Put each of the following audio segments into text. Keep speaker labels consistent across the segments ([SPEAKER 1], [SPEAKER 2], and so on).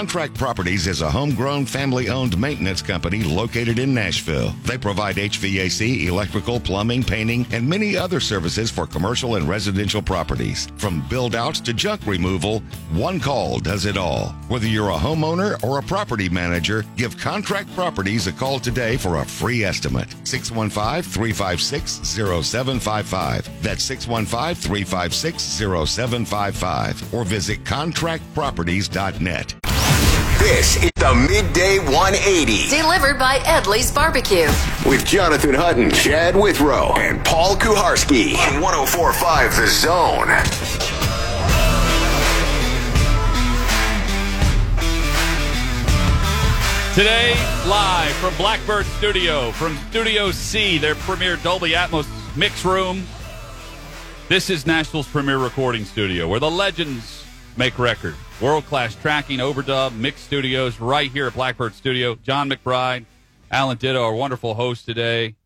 [SPEAKER 1] Contract Properties is a homegrown family owned maintenance company located in Nashville. They provide HVAC, electrical, plumbing, painting, and many other services for commercial and residential properties. From build outs to junk removal, one call does it all. Whether you're a homeowner or a property manager, give Contract Properties a call today for a free estimate. 615 356 0755. That's 615 356 0755. Or visit contractproperties.net.
[SPEAKER 2] This is the Midday 180
[SPEAKER 3] Delivered by Edley's Barbecue.
[SPEAKER 2] with Jonathan Hutton, Chad Withrow, and Paul Kuharsky on 1045 The Zone.
[SPEAKER 4] Today, live from Blackbird Studio, from Studio C, their premier Dolby Atmos mix room. This is Nashville's premier recording studio, where the legends make record. World class tracking, overdub, mix studios, right here at Blackbird Studio. John McBride, Alan Ditto, our wonderful host today.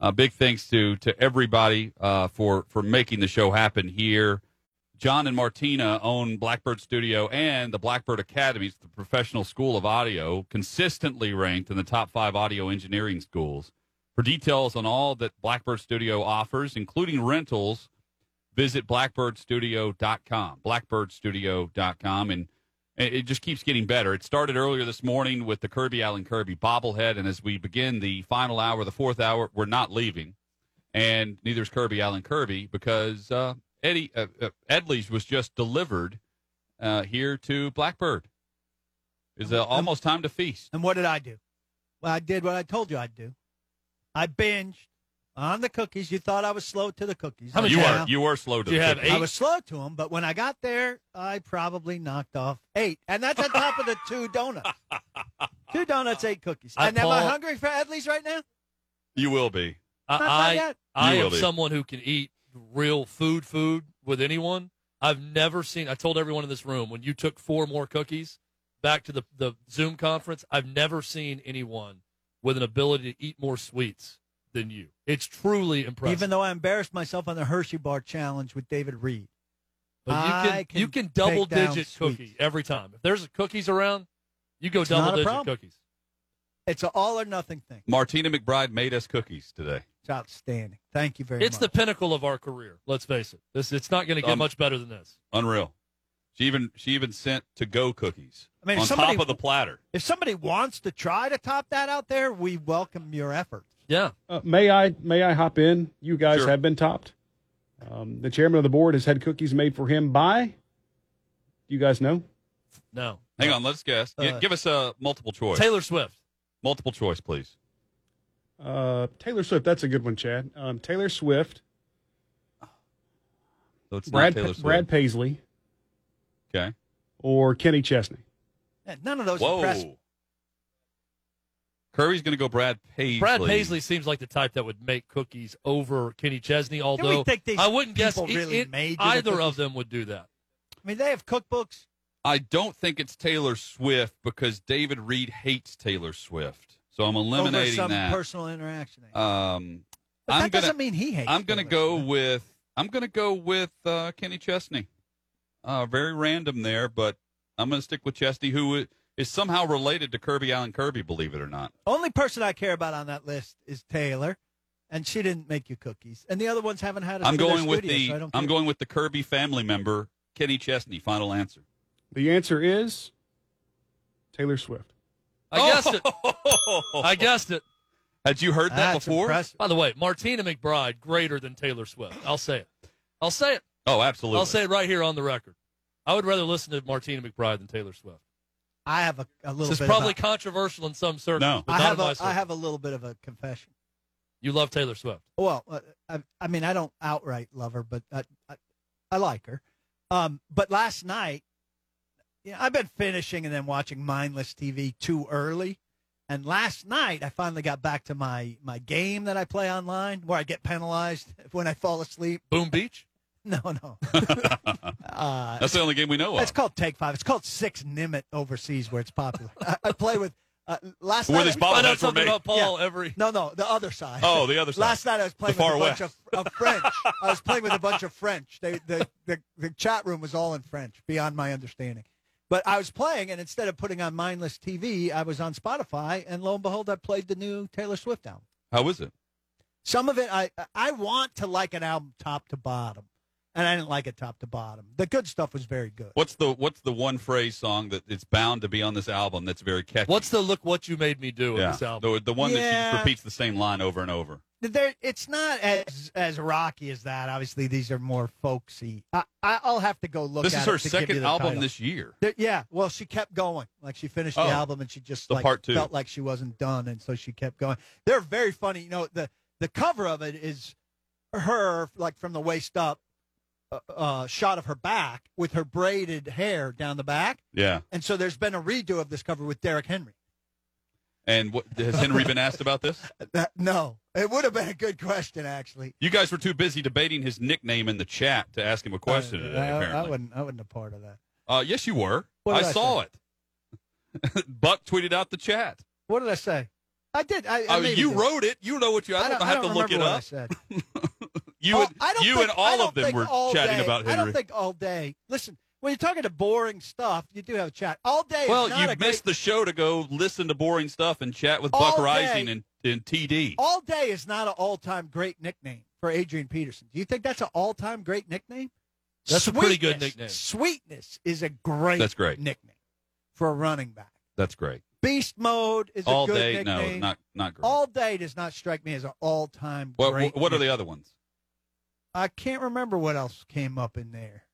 [SPEAKER 4] Uh, big thanks to to everybody uh, for for making the show happen here. John and Martina own Blackbird Studio and the Blackbird Academy, the professional school of audio, consistently ranked in the top five audio engineering schools. For details on all that Blackbird Studio offers, including rentals, visit blackbirdstudio.com. Blackbirdstudio.com. And it just keeps getting better. It started earlier this morning with the Kirby Allen Kirby bobblehead. And as we begin the final hour, the fourth hour, we're not leaving. And neither is Kirby Allen Kirby because uh, Eddie uh, uh, Edley's was just delivered uh, here to Blackbird. Is uh, almost time to feast.
[SPEAKER 5] And what did I do? Well, I did what I told you I'd do. I binged on the cookies. You thought I was slow to the cookies.
[SPEAKER 4] You
[SPEAKER 5] Now,
[SPEAKER 4] were you were slow to
[SPEAKER 6] you
[SPEAKER 4] the
[SPEAKER 6] have
[SPEAKER 4] cookies.
[SPEAKER 5] I was slow to them, but when I got there, I probably knocked off eight, and that's on top of the two donuts. Two donuts, eight cookies.
[SPEAKER 6] I-
[SPEAKER 5] and am I
[SPEAKER 6] Paul-
[SPEAKER 5] hungry for Edley's right now?
[SPEAKER 4] You will be.
[SPEAKER 5] Not, not
[SPEAKER 6] I,
[SPEAKER 5] yet.
[SPEAKER 6] I, I am
[SPEAKER 4] be.
[SPEAKER 6] someone who can eat real food food with anyone. I've never seen. I told everyone in this room when you took four more cookies back to the the Zoom conference. I've never seen anyone with an ability to eat more sweets than you. It's truly impressive.
[SPEAKER 5] Even though I embarrassed myself on the Hershey bar challenge with David Reed.
[SPEAKER 6] but you
[SPEAKER 5] I
[SPEAKER 6] can,
[SPEAKER 5] can
[SPEAKER 6] you can double
[SPEAKER 5] take down
[SPEAKER 6] digit
[SPEAKER 5] sweets.
[SPEAKER 6] cookie every time. If there's cookies around, you go
[SPEAKER 5] It's
[SPEAKER 6] double digit
[SPEAKER 5] problem.
[SPEAKER 6] cookies.
[SPEAKER 5] It's an all or nothing thing.
[SPEAKER 4] Martina McBride made us cookies today.
[SPEAKER 5] It's outstanding. Thank you very
[SPEAKER 6] It's
[SPEAKER 5] much.
[SPEAKER 6] It's the pinnacle of our career. Let's face it. This it's not going to get
[SPEAKER 4] Um,
[SPEAKER 6] much better than this.
[SPEAKER 4] Unreal. She even she even sent to go cookies
[SPEAKER 5] I mean,
[SPEAKER 4] on
[SPEAKER 5] somebody-
[SPEAKER 4] top of the platter.
[SPEAKER 5] if somebody wants to try to top that out there, we welcome your efforts.
[SPEAKER 6] Yeah.
[SPEAKER 7] Uh, may I may I hop in? You guys
[SPEAKER 4] Sure.
[SPEAKER 7] have been topped. Um, the chairman of the board has had cookies made for him by. You guys know?
[SPEAKER 6] No.
[SPEAKER 4] Hang on, let's guess.
[SPEAKER 5] Uh,
[SPEAKER 4] give us a multiple choice.
[SPEAKER 6] Taylor Swift.
[SPEAKER 4] Multiple choice, please.
[SPEAKER 7] Uh, Taylor Swift. That's a good one, Chad. Um, Taylor Swift,
[SPEAKER 4] So it's
[SPEAKER 7] Brad
[SPEAKER 4] not Taylor Swift.
[SPEAKER 7] Brad Paisley,
[SPEAKER 4] okay.
[SPEAKER 7] or Kenny Chesney.
[SPEAKER 5] Yeah, None of those
[SPEAKER 4] Whoa.
[SPEAKER 5] impress me.
[SPEAKER 4] Kirby's going to go Brad Paisley.
[SPEAKER 6] Brad Paisley seems like the type that would make cookies over Kenny Chesney, although
[SPEAKER 5] think
[SPEAKER 6] I wouldn't guess
[SPEAKER 5] people really
[SPEAKER 6] it-
[SPEAKER 5] made you the
[SPEAKER 6] either of them would do that.
[SPEAKER 5] I mean, they have cookbooks.
[SPEAKER 4] I don't think it's Taylor Swift because David Reed hates Taylor Swift. So I'm
[SPEAKER 5] over
[SPEAKER 4] eliminating
[SPEAKER 5] some
[SPEAKER 4] that.
[SPEAKER 5] personal interaction.
[SPEAKER 4] um,
[SPEAKER 5] but
[SPEAKER 4] I'm
[SPEAKER 5] that
[SPEAKER 4] gonna,
[SPEAKER 5] doesn't mean he hates.
[SPEAKER 4] I'm going to go
[SPEAKER 5] Swift.
[SPEAKER 4] with I'm going to go with uh, Kenny Chesney. Uh, very random there, but I'm going to stick with Chesney, who i- is somehow related to Kirby Allen Kirby, believe it or not.
[SPEAKER 5] Only person I care about on that list is Taylor, and she didn't make you cookies. And the other ones haven't had. Us
[SPEAKER 4] I'm going with
[SPEAKER 5] studio,
[SPEAKER 4] the
[SPEAKER 5] so I don't
[SPEAKER 4] I'm
[SPEAKER 5] care.
[SPEAKER 4] going with the Kirby family member Kenny Chesney. Final answer.
[SPEAKER 7] The answer is Taylor Swift.
[SPEAKER 6] I guessed it. Oh. I guessed it.
[SPEAKER 4] Had you heard that
[SPEAKER 5] That's
[SPEAKER 4] before?
[SPEAKER 5] impressive.
[SPEAKER 6] By the way, Martina McBride greater than Taylor Swift. I'll say it. I'll say it.
[SPEAKER 4] Oh, absolutely.
[SPEAKER 6] I'll say it right here on the record. I would rather listen to Martina McBride than Taylor Swift.
[SPEAKER 5] I have a, a little
[SPEAKER 6] This is
[SPEAKER 5] bit.
[SPEAKER 6] probably
[SPEAKER 5] of a,
[SPEAKER 6] controversial in some circles,
[SPEAKER 4] No.
[SPEAKER 6] but
[SPEAKER 5] I
[SPEAKER 6] not
[SPEAKER 5] have
[SPEAKER 6] in my
[SPEAKER 5] a. I have a little bit of a confession.
[SPEAKER 6] You love Taylor Swift.
[SPEAKER 5] Well, uh, I, I mean, I don't outright love her, but I, I, I like her. Um, but last night, you know, I've been finishing and then watching mindless TV too early. And last night, I finally got back to my my game that I play online, where I get penalized when I fall asleep.
[SPEAKER 6] Boom Beach.
[SPEAKER 5] No, no. uh,
[SPEAKER 4] That's the only game we know of.
[SPEAKER 5] it's called Take Five. It's called Six Nimmt overseas, where it's popular. I, I play with uh, last
[SPEAKER 4] Where
[SPEAKER 5] night.
[SPEAKER 4] these
[SPEAKER 5] I-
[SPEAKER 4] bobbleheads were
[SPEAKER 6] something
[SPEAKER 4] made.
[SPEAKER 6] about Paul every.
[SPEAKER 5] no, no, the other side.
[SPEAKER 4] Oh, the other side.
[SPEAKER 5] Last night I was playing
[SPEAKER 4] The
[SPEAKER 5] with
[SPEAKER 4] far
[SPEAKER 5] a bunch of, of French. I was playing with a bunch of French. They, the, the the chat room was all in French, beyond my understanding. But I was playing, and instead of putting on mindless TV, I was on Spotify, and lo and behold, I played the new Taylor Swift album.
[SPEAKER 4] How is it?
[SPEAKER 5] Some of it, I I want to like an album top to bottom, and I didn't like it top to bottom. The good stuff was very good.
[SPEAKER 4] What's the What's the one phrase song that it's bound to be on this album that's very catchy?
[SPEAKER 6] What's the look what you made me do in
[SPEAKER 4] yeah
[SPEAKER 6] this album?
[SPEAKER 4] the the one that she just repeats the same line over and over?
[SPEAKER 5] There, it's not as as rocky as that. Obviously, these are more folksy. I, I, I'll have to go look.
[SPEAKER 4] this
[SPEAKER 5] at
[SPEAKER 4] is
[SPEAKER 5] it
[SPEAKER 4] her
[SPEAKER 5] to
[SPEAKER 4] second album
[SPEAKER 5] title.
[SPEAKER 4] this year.
[SPEAKER 5] There- yeah, well, she kept going. Like she finished the
[SPEAKER 4] Oh.
[SPEAKER 5] album and she just
[SPEAKER 4] The
[SPEAKER 5] like
[SPEAKER 4] part two.
[SPEAKER 5] felt like she wasn't done, and so she kept going. They're very funny. You know, the the cover of it is her like from the waist up, uh, uh, shot of her back with her braided hair down the back,
[SPEAKER 4] Yeah.
[SPEAKER 5] and so there's been a redo of this cover with Derek Henry.
[SPEAKER 4] And what, has Henry been asked about this?
[SPEAKER 5] That, no, it would have been a good question actually.
[SPEAKER 4] You guys were too busy debating his nickname in the chat to ask him a question
[SPEAKER 5] Uh,
[SPEAKER 4] today.
[SPEAKER 5] I, I
[SPEAKER 4] Apparently,
[SPEAKER 5] wouldn't. I wasn't a part of that.
[SPEAKER 4] uh, yes, you were. I
[SPEAKER 5] I
[SPEAKER 4] saw
[SPEAKER 5] say?
[SPEAKER 4] it. Buck tweeted out the chat.
[SPEAKER 5] What did I say? I did. I, I
[SPEAKER 4] Oh, you
[SPEAKER 5] did.
[SPEAKER 4] wrote it. You know what you. I don't,
[SPEAKER 5] I
[SPEAKER 4] have
[SPEAKER 5] don't
[SPEAKER 4] to look it
[SPEAKER 5] what I
[SPEAKER 4] up.
[SPEAKER 5] said.
[SPEAKER 4] You
[SPEAKER 5] Oh,
[SPEAKER 4] and you
[SPEAKER 5] think-
[SPEAKER 4] and all of them were chatting
[SPEAKER 5] day-
[SPEAKER 4] about
[SPEAKER 5] I don't think all day. Listen, when you're talking to boring stuff, you do have a chat. All day. is
[SPEAKER 4] well, you missed
[SPEAKER 5] great,
[SPEAKER 4] the show to go listen to boring stuff and chat with
[SPEAKER 5] All
[SPEAKER 4] Buck
[SPEAKER 5] day.
[SPEAKER 4] Rising and, and TD.
[SPEAKER 5] All day is not an all-time great nickname for Adrian Peterson. Do you think that's an all-time great nickname?
[SPEAKER 6] That's a pretty good nickname.
[SPEAKER 5] Sweetness is a great.
[SPEAKER 4] That's great.
[SPEAKER 5] nickname for a running back.
[SPEAKER 4] That's great.
[SPEAKER 5] Beast mode is
[SPEAKER 4] All
[SPEAKER 5] a good
[SPEAKER 4] day, no,
[SPEAKER 5] nickname.
[SPEAKER 4] not not great.
[SPEAKER 5] all day does not strike me as an all-time great.
[SPEAKER 4] what are the other ones?
[SPEAKER 5] I can't remember what else came up in there.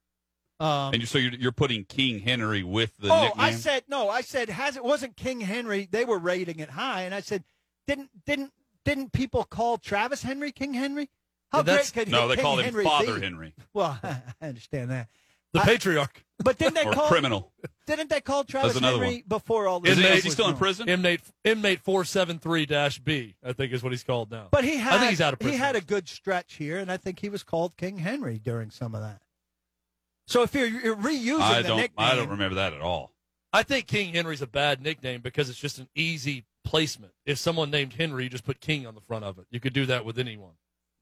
[SPEAKER 5] Um,
[SPEAKER 4] And so you're, you're putting King Henry with the
[SPEAKER 5] oh,
[SPEAKER 4] nickname.
[SPEAKER 5] I said no. I said has it wasn't King Henry. They were rating it high, and I said didn't didn't didn't people call Travis Henry King Henry? How
[SPEAKER 6] Yeah,
[SPEAKER 5] great could he?
[SPEAKER 4] no, they
[SPEAKER 5] King
[SPEAKER 4] called him Father
[SPEAKER 5] be?
[SPEAKER 4] Henry
[SPEAKER 5] Well, I understand that,
[SPEAKER 6] The
[SPEAKER 5] I-
[SPEAKER 6] patriarch.
[SPEAKER 5] But didn't they
[SPEAKER 4] or
[SPEAKER 5] call
[SPEAKER 4] criminal.
[SPEAKER 5] didn't they call Travis
[SPEAKER 4] another
[SPEAKER 5] Henry before all this?
[SPEAKER 4] Is he, is he still in prison?
[SPEAKER 6] Inmate inmate four seven three dash B, I think is what he's called now.
[SPEAKER 5] But he had
[SPEAKER 6] I think he's out of
[SPEAKER 5] he had a good stretch here, and I think he was called King Henry during some of that. So if you're, you're reusing
[SPEAKER 4] I
[SPEAKER 5] the
[SPEAKER 4] don't.
[SPEAKER 5] nickname,
[SPEAKER 4] I don't remember that at all.
[SPEAKER 6] I think King Henry's a bad nickname because it's just an easy placement. If someone named Henry, you just put King on the front of it. You could do that with anyone.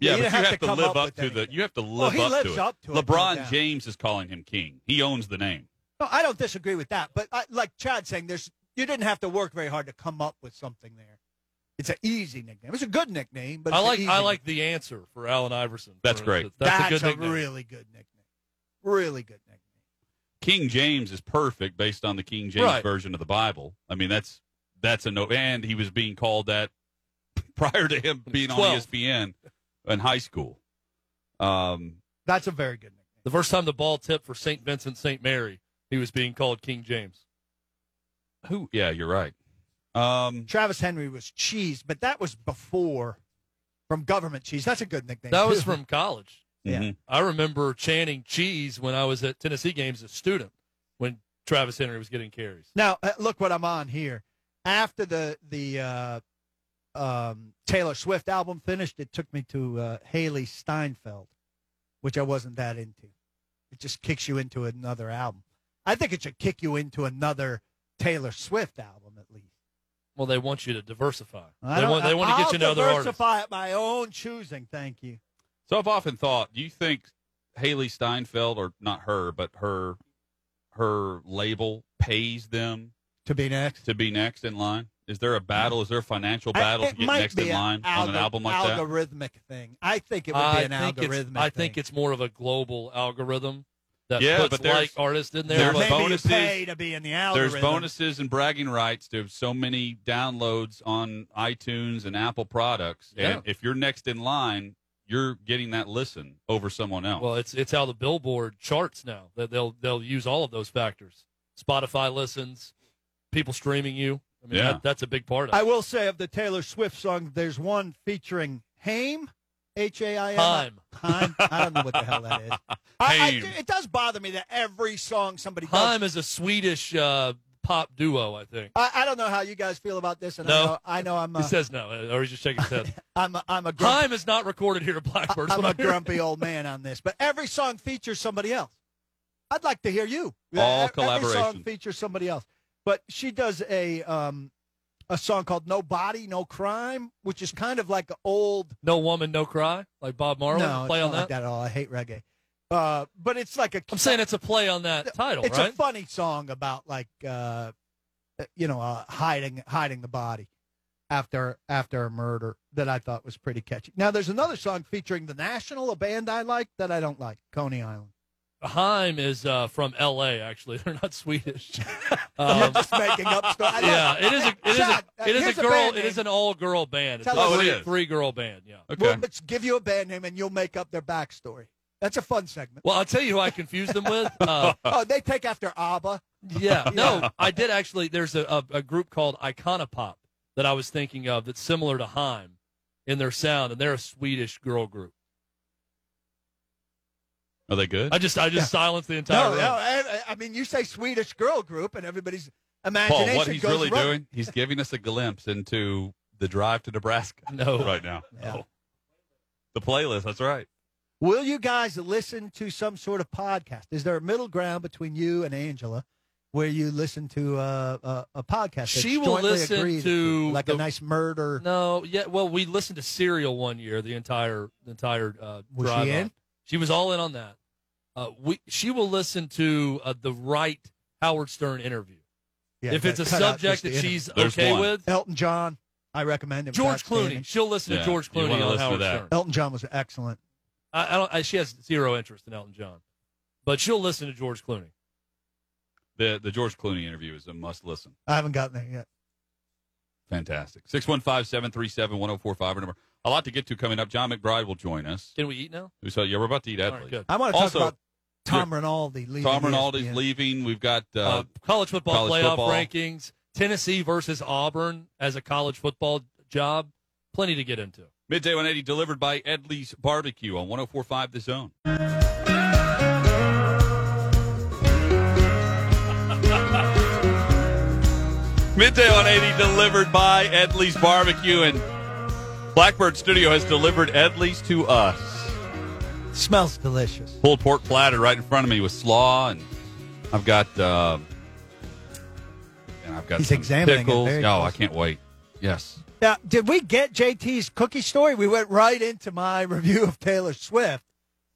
[SPEAKER 4] Yeah,
[SPEAKER 5] You
[SPEAKER 4] but you
[SPEAKER 5] have
[SPEAKER 4] have,
[SPEAKER 5] to
[SPEAKER 4] to, live
[SPEAKER 5] up
[SPEAKER 4] up,
[SPEAKER 5] with
[SPEAKER 4] to the. You have to live
[SPEAKER 5] Well, he
[SPEAKER 4] up
[SPEAKER 5] lives
[SPEAKER 4] to it.
[SPEAKER 5] up to it,
[SPEAKER 4] LeBron
[SPEAKER 5] doubt.
[SPEAKER 4] James is calling him king. He owns the name.
[SPEAKER 5] No, I don't disagree with that, but I, like Chad saying, there's you didn't have to work very hard to come up with something there. It's an easy nickname. It's a good nickname, but
[SPEAKER 6] I like
[SPEAKER 5] easy
[SPEAKER 6] I like the answer for Allen Iverson.
[SPEAKER 4] That's great.
[SPEAKER 6] instance. That's,
[SPEAKER 5] That's,
[SPEAKER 6] a good nickname.
[SPEAKER 5] really good nickname. Really good nickname.
[SPEAKER 4] King James is perfect based on the King James
[SPEAKER 6] Right.
[SPEAKER 4] version of the Bible. I mean, that's that's a no. And he was being called that prior to him being on E
[SPEAKER 6] 12.
[SPEAKER 4] ESPN in high school. Um,
[SPEAKER 5] That's a very good nickname.
[SPEAKER 6] The first time the ball tipped for St. Vincent St. Mary, he was being called King James.
[SPEAKER 4] who? Yeah, you're right. Um,
[SPEAKER 5] Travis Henry was cheese, but that was before from government cheese. That's a good nickname.
[SPEAKER 6] That was from college.
[SPEAKER 5] Yeah.
[SPEAKER 4] mhm.
[SPEAKER 6] I remember chanting cheese when I was at Tennessee games as a student when Travis Henry was getting carries.
[SPEAKER 5] Now uh, look what I'm on here. After the the uh, um, Taylor Swift album finished, it took me to uh, Hailee Steinfeld, which I wasn't that into. It just kicks you into another album. I think it should kick you into another Taylor Swift album at least.
[SPEAKER 6] Well, they want you to diversify. They want, they want to
[SPEAKER 5] I'll
[SPEAKER 6] get you into other artists.
[SPEAKER 5] diversify at my own choosing. Thank you.
[SPEAKER 4] So I've often thought, do you think Hailee Steinfeld, or not her, but her her label pays them
[SPEAKER 5] To be next.
[SPEAKER 4] to be next in line? Is there a battle? Is there a financial battle
[SPEAKER 5] it
[SPEAKER 4] to get
[SPEAKER 5] might
[SPEAKER 4] next
[SPEAKER 5] be
[SPEAKER 4] in line on an album like that?
[SPEAKER 5] algorithmic thing. I think it would
[SPEAKER 6] I
[SPEAKER 5] be an
[SPEAKER 6] think
[SPEAKER 5] algorithmic
[SPEAKER 6] it's, I think it's more of a global algorithm that
[SPEAKER 4] Yeah,
[SPEAKER 6] puts
[SPEAKER 4] but there's-
[SPEAKER 6] like artists in there.
[SPEAKER 4] there's
[SPEAKER 6] but-
[SPEAKER 5] maybe
[SPEAKER 4] bonuses.
[SPEAKER 5] pay to be in the algorithm.
[SPEAKER 4] There's bonuses and bragging rights to so many downloads on iTunes and Apple products.
[SPEAKER 6] Yeah.
[SPEAKER 4] And if you're next in line, you're getting that listen over someone else.
[SPEAKER 6] Well, it's it's how the Billboard charts now. That they'll they'll use all of those factors. Spotify listens, people streaming you. I mean,
[SPEAKER 4] Yeah.
[SPEAKER 6] that, that's a big part of it.
[SPEAKER 5] I will say of the Taylor Swift song, there's one featuring Haim, H A I M.
[SPEAKER 6] Haim.
[SPEAKER 5] Haim. I don't know what the hell that is. I, I,
[SPEAKER 4] Haim.
[SPEAKER 5] it does bother me that every song somebody does.
[SPEAKER 6] Haim is a Swedish uh, pop duo, I think.
[SPEAKER 5] I, I don't know how you guys feel about this, and
[SPEAKER 6] No.
[SPEAKER 5] I know, I know I'm
[SPEAKER 6] He says no, or he's just shaking his head.
[SPEAKER 5] I'm a, I'm a grumpy,
[SPEAKER 6] Haim is not recorded here at Blackbird.
[SPEAKER 5] I'm a grumpy old man on this, but every song features somebody else. I'd like to hear you.
[SPEAKER 4] All
[SPEAKER 5] Every song features somebody else, but she does a um a song called "No Body, No Crime," which is kind of like an old
[SPEAKER 6] No woman, no cry, like Bob Marley.
[SPEAKER 5] No,
[SPEAKER 6] Play on that.
[SPEAKER 5] like that at all. I hate reggae. Uh, but it's like a.
[SPEAKER 6] I'm saying it's a play on that title,
[SPEAKER 5] it's
[SPEAKER 6] right?
[SPEAKER 5] a funny song about like uh, you know uh, hiding hiding the body after after a murder that I thought was pretty catchy. Now there's another song featuring the National, a band I like that I don't like, Coney Island.
[SPEAKER 6] Haim is uh, from L.A. Actually, they're not Swedish.
[SPEAKER 5] You're
[SPEAKER 6] Um,
[SPEAKER 5] just making up stuff.
[SPEAKER 6] Yeah, it is a it is
[SPEAKER 5] John,
[SPEAKER 6] a
[SPEAKER 5] uh,
[SPEAKER 6] it is
[SPEAKER 5] here's
[SPEAKER 6] a girl.
[SPEAKER 5] band
[SPEAKER 6] It is
[SPEAKER 5] name.
[SPEAKER 6] an all girl band. It's
[SPEAKER 5] Tell
[SPEAKER 6] a
[SPEAKER 5] us-
[SPEAKER 4] Oh, it
[SPEAKER 6] three,
[SPEAKER 4] is.
[SPEAKER 6] three girl band. Yeah.
[SPEAKER 4] Okay.
[SPEAKER 5] Well, let's give you a band name and you'll make up their backstory. That's a fun segment.
[SPEAKER 6] Well, I'll tell you who I confused them with. Uh,
[SPEAKER 5] oh, they take after ABBA.
[SPEAKER 6] yeah, no, I did actually. There's a, a, a group called Icona Pop that I was thinking of that's similar to Haim in their sound, and they're a Swedish girl group.
[SPEAKER 4] Are they good?
[SPEAKER 6] I just I just silenced the entire
[SPEAKER 5] No,
[SPEAKER 6] room.
[SPEAKER 5] no. I, I mean, you say Swedish girl group, and everybody's imagination Paul,
[SPEAKER 4] what he's
[SPEAKER 5] goes
[SPEAKER 4] really
[SPEAKER 5] rogue.
[SPEAKER 4] doing, he's giving us a glimpse into the drive to Nebraska
[SPEAKER 6] No.
[SPEAKER 4] right now.
[SPEAKER 5] Yeah.
[SPEAKER 4] The playlist, that's right.
[SPEAKER 5] Will you guys listen to some sort of podcast? Is there a middle ground between you and Angela where you listen to uh, a, a podcast?
[SPEAKER 6] She will
[SPEAKER 5] jointly
[SPEAKER 6] listen
[SPEAKER 5] agreed
[SPEAKER 6] to
[SPEAKER 5] like a nice murder.
[SPEAKER 6] No, yeah. Well, we listened to Serial one year, the entire the entire uh,
[SPEAKER 5] Was she
[SPEAKER 6] drive
[SPEAKER 5] in?
[SPEAKER 6] on. She was all in on that. Uh, we she will listen to uh, the right Howard Stern interview
[SPEAKER 5] Yeah,
[SPEAKER 6] if it's a subject that she's
[SPEAKER 4] There's
[SPEAKER 6] okay
[SPEAKER 4] one.
[SPEAKER 6] with.
[SPEAKER 5] Elton John, I recommend him.
[SPEAKER 6] George Clooney, she'll listen
[SPEAKER 4] Yeah,
[SPEAKER 6] to George
[SPEAKER 4] you
[SPEAKER 6] Clooney
[SPEAKER 4] wanna
[SPEAKER 6] on
[SPEAKER 4] listen to
[SPEAKER 6] Howard
[SPEAKER 4] that.
[SPEAKER 6] Stern.
[SPEAKER 5] Elton John was excellent.
[SPEAKER 6] I, I don't. I, she has zero interest in Elton John, but she'll listen to George Clooney.
[SPEAKER 4] The the George Clooney interview is a must listen.
[SPEAKER 5] I haven't gotten there yet.
[SPEAKER 4] Fantastic. 615 737 1045 number. A lot to get to coming up. John McBride will join us.
[SPEAKER 6] Can we eat now?
[SPEAKER 4] So, yeah, we're about to eat
[SPEAKER 6] All
[SPEAKER 4] Edley.
[SPEAKER 6] right, good.
[SPEAKER 5] I want to talk
[SPEAKER 4] Also,
[SPEAKER 5] about Tom Rinaldi leaving.
[SPEAKER 4] Tom Rinaldi's
[SPEAKER 5] ESPN.
[SPEAKER 4] leaving. We've got uh,
[SPEAKER 6] Uh, college football
[SPEAKER 4] college
[SPEAKER 6] playoff
[SPEAKER 4] football.
[SPEAKER 6] rankings, Tennessee versus Auburn as a college football job. Plenty to get into.
[SPEAKER 4] Midday 180 delivered by Edley's Barbecue on 1045 The Zone. Midday 180 delivered by Edley's Barbecue and Blackbird Studio has delivered Edley's to us.
[SPEAKER 5] Smells delicious.
[SPEAKER 4] Pulled pork platter right in front of me with slaw and I've got uh, and I've got
[SPEAKER 5] He's
[SPEAKER 4] some
[SPEAKER 5] examining
[SPEAKER 4] pickles.
[SPEAKER 5] very
[SPEAKER 4] oh, I can't wait. Yes.
[SPEAKER 5] Now, did we get JT's cookie story? We went right into my review of Taylor Swift,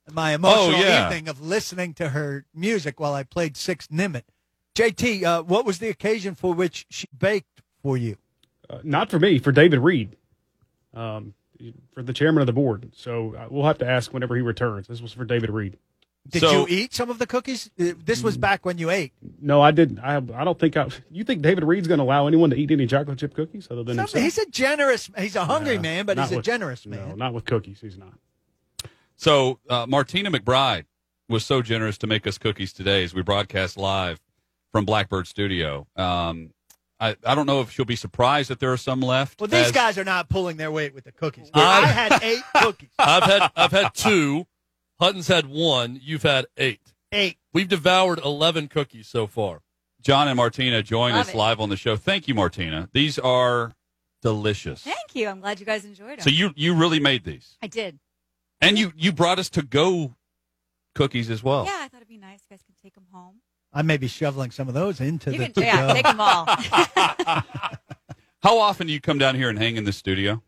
[SPEAKER 5] and my emotional
[SPEAKER 4] Oh, yeah.
[SPEAKER 5] evening of listening to her music while I played Six Nimmt. JT, uh, what was the occasion for which she baked for you?
[SPEAKER 7] Uh, not for me, for David Reed, um, for the chairman of the board. So uh, we'll have to ask whenever he returns. This was for David Reed.
[SPEAKER 5] Did
[SPEAKER 4] So-
[SPEAKER 5] you eat some of the cookies? This was back when you ate.
[SPEAKER 7] No, I didn't. I I don't think I. You think David Reed's going to allow anyone to eat any chocolate chip cookies other than
[SPEAKER 5] Some-
[SPEAKER 7] himself?
[SPEAKER 5] he's a generous. He's a hungry
[SPEAKER 7] Yeah,
[SPEAKER 5] man, but
[SPEAKER 7] not
[SPEAKER 5] he's a
[SPEAKER 7] with-
[SPEAKER 5] generous man.
[SPEAKER 7] No, not with cookies. He's not.
[SPEAKER 4] So uh, Martina McBride was so generous to make us cookies today as we broadcast live from Blackbird Studio. Um, I, I don't know if she'll be surprised that there are some left.
[SPEAKER 5] Well, these
[SPEAKER 4] as-
[SPEAKER 5] guys are not pulling their weight with the cookies.
[SPEAKER 6] I-
[SPEAKER 5] I had eight cookies.
[SPEAKER 6] I've had I've had two. Hutton's had one. You've had eight.
[SPEAKER 5] Eight.
[SPEAKER 6] We've devoured eleven cookies so far.
[SPEAKER 4] John and Martina join
[SPEAKER 8] Love
[SPEAKER 4] us
[SPEAKER 8] it.
[SPEAKER 4] live on the show. Thank you, Martina. These are delicious.
[SPEAKER 8] Thank you. I'm glad you guys enjoyed them.
[SPEAKER 4] So you you really made these,
[SPEAKER 8] I did.
[SPEAKER 4] and you you brought us to go cookies as well.
[SPEAKER 8] Yeah, I thought it'd be nice. You guys could take them home.
[SPEAKER 5] I may be shoveling some of those into
[SPEAKER 8] You
[SPEAKER 5] the.
[SPEAKER 8] can, yeah, take them all.
[SPEAKER 4] How often do you come down here and hang in the studio?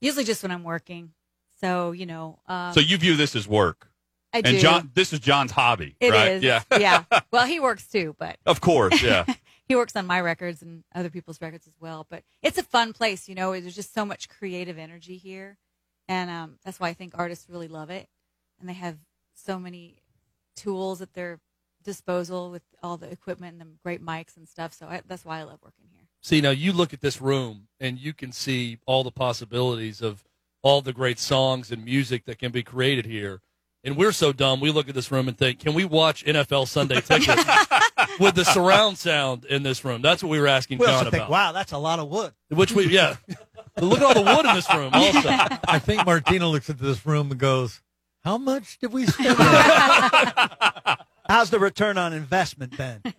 [SPEAKER 8] Usually just when I'm working. So you know. Um,
[SPEAKER 4] So you view this as work,
[SPEAKER 8] I
[SPEAKER 4] and
[SPEAKER 8] do.
[SPEAKER 4] John, this is John's hobby,
[SPEAKER 8] It
[SPEAKER 4] right?
[SPEAKER 8] is.
[SPEAKER 4] Yeah,
[SPEAKER 8] yeah. Well, he works too, but
[SPEAKER 4] of course, yeah.
[SPEAKER 8] he works on my records and other people's records as well. But it's a fun place, you know. There's just so much creative energy here, and um, that's why I think artists really love it. And they have so many tools at their disposal with all the equipment and the great mics and stuff. So I, that's why I love working here.
[SPEAKER 6] See, now you look at this room and you can see all the possibilities of all the great songs and music that can be created here. And we're so dumb, we look at this room and think, can we watch NFL Sunday Ticket with the surround sound in this room? That's what we were asking
[SPEAKER 5] We
[SPEAKER 6] John
[SPEAKER 5] also think,
[SPEAKER 6] about.
[SPEAKER 5] wow, that's a lot of wood.
[SPEAKER 6] Which we, yeah. look at all the wood in this room also.
[SPEAKER 9] I think Martina looks at this room and goes, "How much did we spend?"
[SPEAKER 5] How's the return on investment been?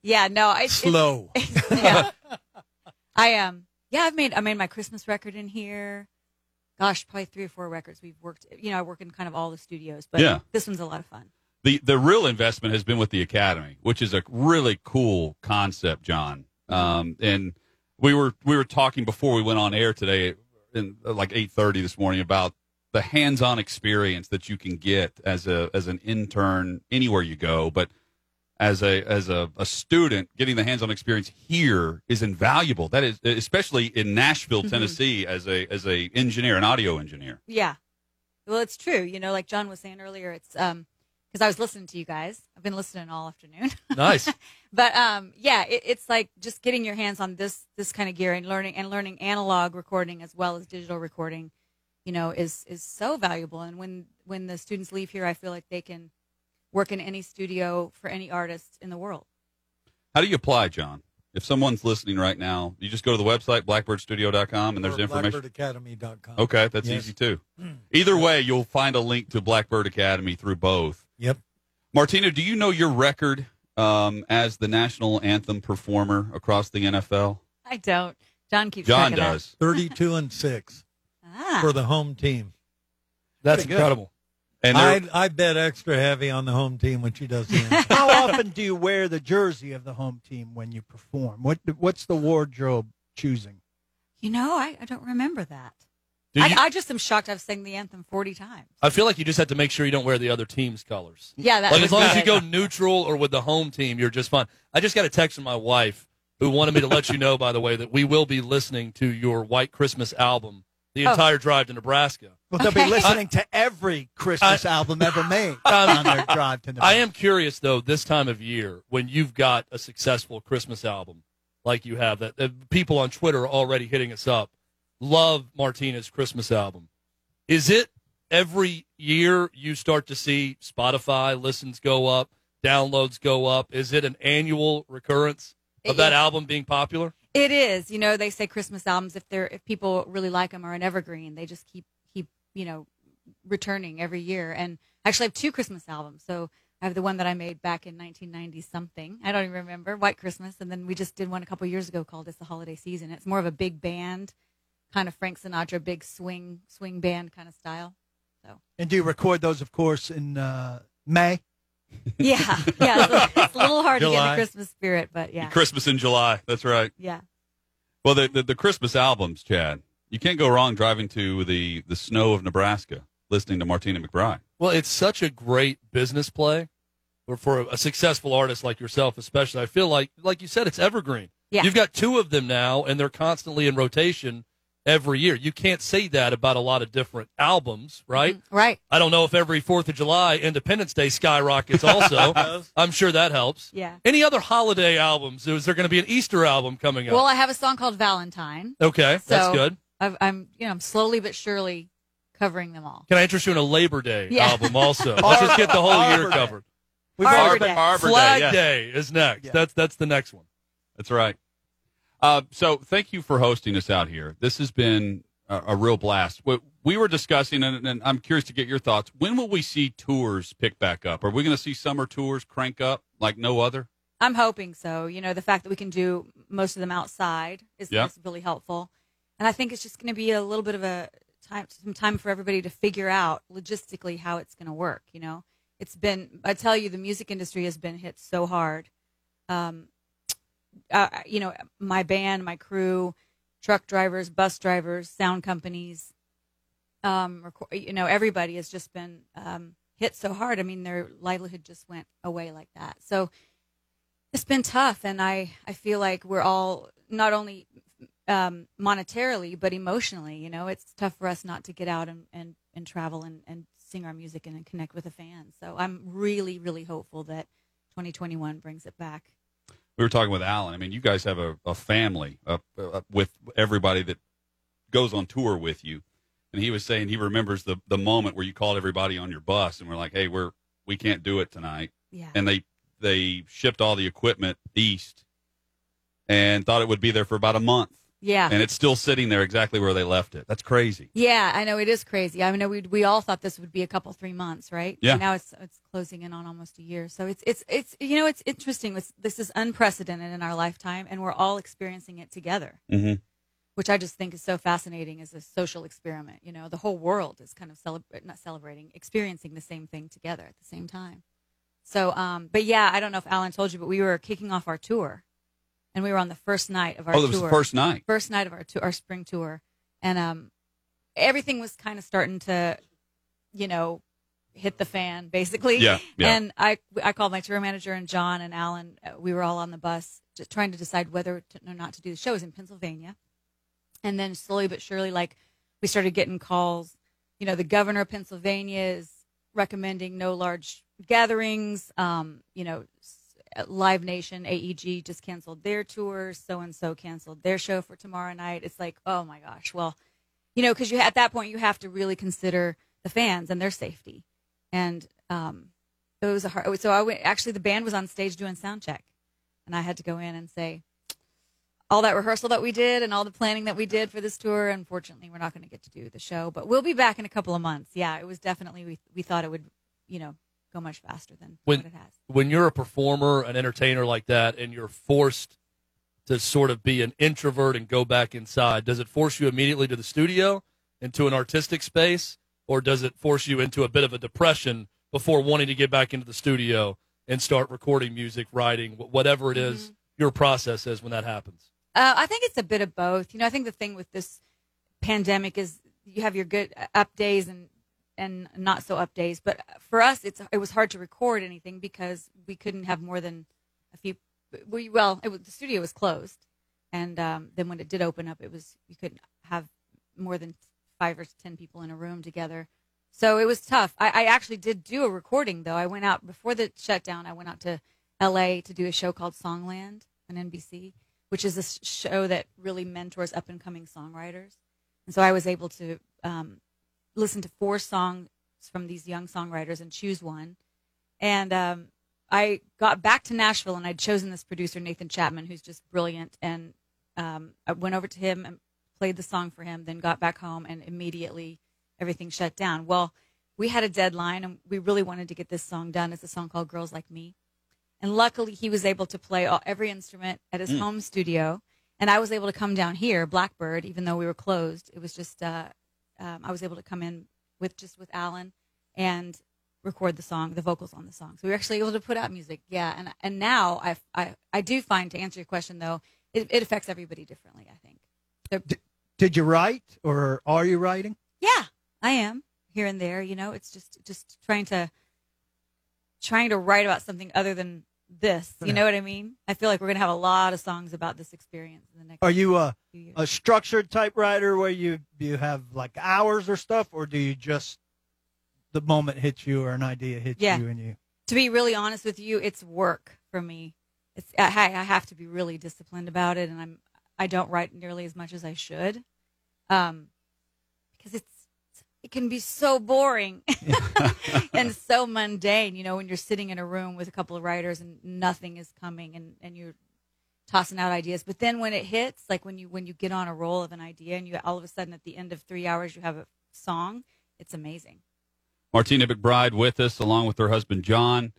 [SPEAKER 8] Yeah, no, I, it-
[SPEAKER 9] Slow.
[SPEAKER 8] yeah. I um yeah, I've made I made my Christmas record in here. Gosh, probably three or four records we've worked. You know, I work in kind of all the studios, but
[SPEAKER 4] Yeah.
[SPEAKER 8] this one's a lot of fun.
[SPEAKER 4] the the real investment has been with the academy, which is a really cool concept, John. Um, and we were we were talking before we went on air today, in like eight thirty this morning about the hands-on experience that you can get as a as an intern anywhere you go, but as a as a, a student, getting the hands-on experience here is invaluable. That is especially in Nashville,
[SPEAKER 8] Mhm.
[SPEAKER 4] Tennessee, as a as a engineer, an audio engineer.
[SPEAKER 8] Yeah. Well, it's true. You know, like John was saying earlier, it's um because I was listening to you guys. I've been listening all afternoon.
[SPEAKER 6] Nice.
[SPEAKER 8] but um yeah, it, it's like just getting your hands on this this kind of gear and learning and learning analog recording as well as digital recording, you know, is is so valuable. And when when the students leave here, I feel like they can work in any studio for any artist in the world.
[SPEAKER 4] How do you apply, John? If someone's listening right now, you just go to the website blackbirdstudio.com and there's
[SPEAKER 9] Or
[SPEAKER 4] information.
[SPEAKER 9] BlackbirdAcademy.com.
[SPEAKER 4] Okay, that's
[SPEAKER 9] Yes.
[SPEAKER 4] easy too. Either way, you'll find a link to Blackbird Academy through both.
[SPEAKER 9] Yep.
[SPEAKER 4] Martina, do you know your record um, as the national anthem performer across the NFL?
[SPEAKER 8] I don't. John keeps
[SPEAKER 4] John
[SPEAKER 8] track of that.
[SPEAKER 4] does.
[SPEAKER 9] 32 and 6
[SPEAKER 8] Ah.
[SPEAKER 9] for the home team.
[SPEAKER 6] That's
[SPEAKER 5] Pretty good.
[SPEAKER 6] incredible.
[SPEAKER 4] And
[SPEAKER 9] I, I bet extra heavy on the home team when she does the anthem.
[SPEAKER 5] How often do you wear the jersey of the home team when you perform? What What's the wardrobe choosing?
[SPEAKER 8] You know, I, I don't remember that.
[SPEAKER 6] Do
[SPEAKER 8] I,
[SPEAKER 6] you-
[SPEAKER 8] I just am shocked I've sang the anthem 40 times.
[SPEAKER 6] I feel like you just have to make sure you don't wear the other team's colors.
[SPEAKER 8] Yeah, that
[SPEAKER 6] like as long as you go neutral or with the home team, you're just fine. I just got a text from my wife who wanted me to let you know, by the way, that we will be listening to your White Christmas album the
[SPEAKER 8] Oh.
[SPEAKER 6] entire drive to Nebraska.
[SPEAKER 5] Well, they'll be
[SPEAKER 8] Okay.
[SPEAKER 5] listening to every Christmas album ever made
[SPEAKER 6] Um,
[SPEAKER 5] on their drive to Nebraska.
[SPEAKER 6] I am curious though, this time of year when you've got a successful Christmas album like you have, that, that people on Twitter are already hitting us up. Love Martina's Christmas album. Is it every year you start to see Spotify listens go up, downloads go up? Is it an annual recurrence of that
[SPEAKER 8] It-
[SPEAKER 6] album being popular?
[SPEAKER 8] It is. You know, they say Christmas albums if they're if people really like them are an evergreen. They just keep keep you know returning every year. And actually, I have two Christmas albums. So I have the one that I made back in 1990 something. I don't even remember White Christmas, and then we just did one a couple years ago called "It's the Holiday Season." It's more of a big band, kind of Frank Sinatra, big swing swing band kind of style. So
[SPEAKER 5] and do you record those, of course, in uh, May?
[SPEAKER 8] Yeah, yeah, it's a, little hard to get the Christmas spirit, but yeah,
[SPEAKER 4] Christmas in July. That's right.
[SPEAKER 8] yeah.
[SPEAKER 4] Well, the, the the Christmas albums, Chad. You can't go wrong driving to the the snow of Nebraska, listening to Martina McBride.
[SPEAKER 6] Well, it's such a great business play, or for a successful artist like yourself, especially. I feel like, like you said, it's evergreen.
[SPEAKER 8] Yeah.
[SPEAKER 6] You've got two of them now, and they're constantly in rotation every year. You can't say that about a lot of different albums, right?
[SPEAKER 8] Mhm. Right.
[SPEAKER 6] I don't know if every Fourth of July, Independence Day skyrockets. Also, I'm sure that helps.
[SPEAKER 8] Yeah.
[SPEAKER 6] Any other holiday albums? Is there going to be an Easter album coming up?
[SPEAKER 8] Well, I have a song called Valentine.
[SPEAKER 6] okay, that's good.
[SPEAKER 8] I've, I'm, you know, I'm slowly but surely covering them all.
[SPEAKER 6] Can I interest you in a Labor Day
[SPEAKER 8] Yeah.
[SPEAKER 6] album also? Let's just get the whole year
[SPEAKER 5] Arbor Day.
[SPEAKER 6] covered.
[SPEAKER 5] We've
[SPEAKER 8] Arbor
[SPEAKER 5] already-
[SPEAKER 8] Day.
[SPEAKER 4] Arbor Day,
[SPEAKER 6] Flag. Day is next.
[SPEAKER 5] Yeah.
[SPEAKER 6] That's that's the next one.
[SPEAKER 4] That's right. Uh, so thank you for hosting us out here. This has been a, a real blast. We, we were discussing, and, and I'm curious to get your thoughts. When will we see tours pick back up? Are we going to see summer tours crank up like no other?
[SPEAKER 8] I'm hoping so. You know, the fact that we can do most of them outside is, is really helpful. And I think it's just going to be a little bit of a time, some time for everybody to figure out logistically how it's going to work. You know, it's been, I tell you, the music industry has been hit so hard. Um, uh, you know, my band, my crew, truck drivers, bus drivers, sound companies, um, reco- you know, everybody has just been um, hit so hard. I mean, their livelihood just went away like that. So it's been tough, and I I feel like we're all not only um, monetarily but emotionally. You know, it's tough for us not to get out and and, and travel and, and sing our music and, connect with the fans. So I'm really really hopeful that 2021 brings it back.
[SPEAKER 4] We were talking with Alan. I mean, you guys have a, a family uh, uh, with everybody that goes on tour with you, and he was saying he remembers the the moment where you called everybody on your bus and we're like, "Hey, we're we can't do it tonight,"
[SPEAKER 8] Yeah.
[SPEAKER 4] and they they shipped all the equipment east and thought it would be there for about a month,
[SPEAKER 8] Yeah.
[SPEAKER 4] and it's still sitting there exactly where they left it. That's crazy.
[SPEAKER 8] Yeah, I know it is crazy. I know we we all thought this would be a couple three months, right?
[SPEAKER 4] Yeah.
[SPEAKER 8] And now it's it's closing in on almost a year. So it's it's it's you know it's interesting. This this is unprecedented in our lifetime, and we're all experiencing it together,
[SPEAKER 4] Mm-hmm.
[SPEAKER 8] which I just think is so fascinating as a social experiment. You know, the whole world is kind of celebra- not celebrating, experiencing the same thing together at the same time. So, um, but yeah, I don't know if Alan told you, but we were kicking off our tour, and we were on the first night of our
[SPEAKER 4] Oh,
[SPEAKER 8] tour
[SPEAKER 4] that was the first night.
[SPEAKER 8] first night of our tour, our spring tour, and um, everything was kind of starting to you know, hit the fan basically.
[SPEAKER 4] Yeah, yeah.
[SPEAKER 8] And I I called my tour manager and John and Alan. uh, We were all on the bus trying to decide whether to, or not to do the show. It was in Pennsylvania, and then slowly but surely, like we started getting calls. You know, the governor of Pennsylvania is recommending no large gatherings. Um, you know, Live Nation, AEG just canceled their tour. So and so canceled their show for tomorrow night. It's like, oh my gosh. Well, you know, because you at that point you have to really consider the fans and their safety. And um, it was a hard. So I went. Actually, the band was on stage doing sound check, and I had to go in and say, all that rehearsal that we did and all the planning that we did for this tour. Unfortunately, we're not going to get to do the show, but we'll be back in a couple of months. Yeah, it was definitely we we thought it would, you know, go much faster than
[SPEAKER 6] When
[SPEAKER 8] what it has.
[SPEAKER 6] when you're a performer, an entertainer like that, and you're forced to sort of be an introvert and go back inside, does it force you immediately to the studio, into an artistic space, or does it force you into a bit of a depression before wanting to get back into the studio and start recording music, writing, whatever it is your process is when that happens?
[SPEAKER 8] Uh, I think it's a bit of both. You know, I think the thing with this pandemic is you have your good uh, up days and and not so up days. But for us, it's it was hard to record anything because we couldn't have more than a few. We well, was, the studio was closed, and um, then when it did open up, it was you couldn't have more than five or ten people in a room together. So it was tough. I, I actually did do a recording though. I went out before the shutdown. I went out to L.A. to do a show called Songland on NBC, which is a show that really mentors up and coming songwriters. And so I was able to um, listen to four songs from these young songwriters and choose one. And um, I got back to Nashville and I'd chosen this producer, Nathan Chapman, who's just brilliant. And um, I went over to him and played the song for him, then got back home and immediately everything shut down. Well, we had a deadline and we really wanted to get this song done. It's a song called Girls Like Me. And luckily, he was able to play all, every instrument at his
[SPEAKER 4] Mm.
[SPEAKER 8] home studio. And I was able to come down here, Blackbird, even though we were closed. It was just, uh, um, I was able to come in with just with Alan and record the song, the vocals on the song. So we were actually able to put out music. Yeah. And, and now I, I, I do find, to answer your question though, it, it affects everybody differently, I think. The-
[SPEAKER 5] Did you write or are you writing?
[SPEAKER 8] yeah, I am here and there. You know, it's just just trying to trying to write about something other than this. You know what I mean? I feel like we're gonna have a lot of songs about this experience in the next.
[SPEAKER 5] Are you a, a structured typewriter where you you have like hours or stuff, or do you just the moment hits you or an idea hits
[SPEAKER 8] Yeah.
[SPEAKER 5] you and you?
[SPEAKER 8] to be really honest with you, it's work for me. It's I, I have to be really disciplined about it, and I'm I don't write nearly as much as I should, um, because it's it can be so boring and so mundane. You know, when you're sitting in a room with a couple of writers and nothing is coming, and and you're tossing out ideas. But then when it hits, like when you when you get on a roll of an idea, and you all of a sudden at the end of three hours you have a song, it's amazing.
[SPEAKER 4] Martina McBride with us, along with her husband John.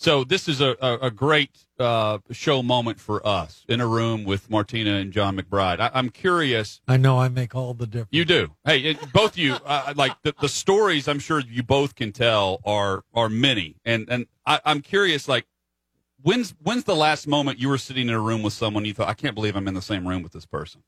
[SPEAKER 4] So this is a, a, a great uh, show moment for us in a room with Martina and John McBride. I, I'm curious.
[SPEAKER 9] I know I make all the difference.
[SPEAKER 4] You do. Hey, it, both of you, uh, like the, the stories, I'm sure you both can tell are are many, and and I, I'm curious, like when's when's the last moment you were sitting in a room with someone you thought I can't believe I'm in the same room with this person.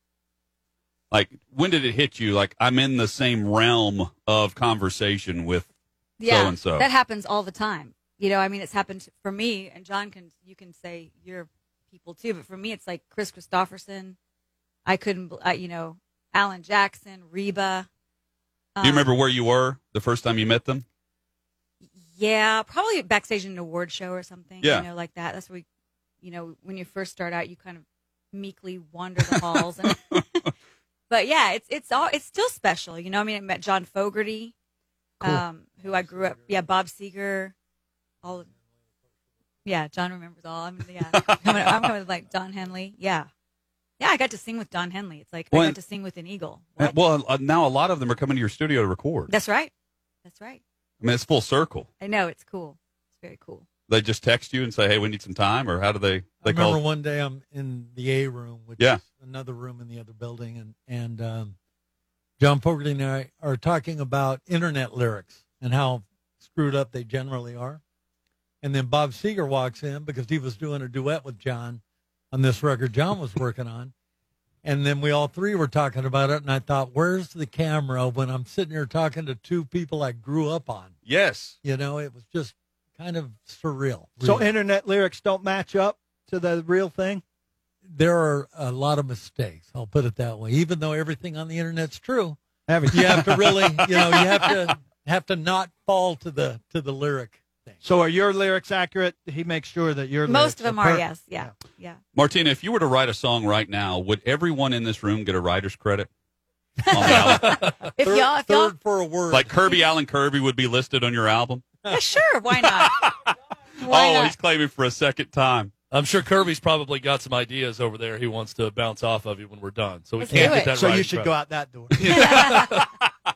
[SPEAKER 4] Like when did it hit you? Like I'm in the same realm of conversation with
[SPEAKER 8] yeah,
[SPEAKER 4] so and so.
[SPEAKER 8] That happens all the time. You know, I mean, it's happened for me, and John can you can say you're people too, but for me, it's like Kris Kristofferson. I couldn't, I, you know, Alan Jackson, Reba.
[SPEAKER 4] Do you
[SPEAKER 8] Um,
[SPEAKER 4] remember where you were the first time you met them?
[SPEAKER 8] Yeah, probably backstage in an award show or something.
[SPEAKER 4] Yeah.
[SPEAKER 8] you know, like that. That's where, we, you know, when you first start out, you kind of meekly wander the halls. And, but yeah, it's it's all it's still special. You know, I mean, I met John Fogerty, um, who I grew up. Yeah, Bob Seger, all. Of, yeah, John remembers all. I'm yeah, I'm coming, I'm coming with like Don Henley. Yeah, yeah, I got to sing with Don Henley. It's like I got to sing with an eagle.
[SPEAKER 4] Uh, Well, uh, now a lot of them are coming to your studio to record.
[SPEAKER 8] That's right. That's right.
[SPEAKER 4] I mean, it's full circle.
[SPEAKER 8] I know it's cool. It's very cool.
[SPEAKER 4] They just text you and say, "Hey, we need some time," or how do they?
[SPEAKER 9] I
[SPEAKER 4] They
[SPEAKER 9] remember
[SPEAKER 4] call.
[SPEAKER 9] one day I'm in the A room, which
[SPEAKER 4] Yeah.
[SPEAKER 9] is another room in the other building, and and um, John Fogerty and I are talking about internet lyrics and how screwed up they generally are. And then Bob Seger walks in because he was doing a duet with John on this record John was working on, And then we all three were talking about it, and I thought, where's the camera when I'm sitting here talking to two people I grew up on?
[SPEAKER 4] Yes.
[SPEAKER 9] You know, it was just kind of surreal.
[SPEAKER 5] So
[SPEAKER 9] really.
[SPEAKER 5] internet lyrics don't match up to the real thing.
[SPEAKER 9] there are a lot of mistakes. I'll put it that way. Even though everything on the internet's true,
[SPEAKER 5] Everything.
[SPEAKER 9] you have to really, you know, you have to have to not fall to the to the lyric thing.
[SPEAKER 5] So are your lyrics accurate? He makes sure that your
[SPEAKER 8] Most
[SPEAKER 5] lyrics
[SPEAKER 8] of them
[SPEAKER 5] are
[SPEAKER 8] are,
[SPEAKER 5] per-
[SPEAKER 8] yes. Yeah. Yeah.
[SPEAKER 4] Martina, if you were to write a song right now, would everyone in this room get a writer's credit? On?
[SPEAKER 8] If y'all, if y'all,
[SPEAKER 9] third for a word.
[SPEAKER 4] like Kirby Allen Kirby would be listed on your album?
[SPEAKER 8] yeah, sure. Why not? Why
[SPEAKER 4] oh,
[SPEAKER 8] not?
[SPEAKER 4] he's claiming for a second time.
[SPEAKER 6] I'm sure Kirby's probably got some ideas over there he wants to bounce off of you when we're done. So we
[SPEAKER 8] Let's
[SPEAKER 6] can't
[SPEAKER 8] do
[SPEAKER 6] get
[SPEAKER 8] it.
[SPEAKER 6] that
[SPEAKER 5] So
[SPEAKER 6] right.
[SPEAKER 5] you should
[SPEAKER 6] Right.
[SPEAKER 5] go out that door.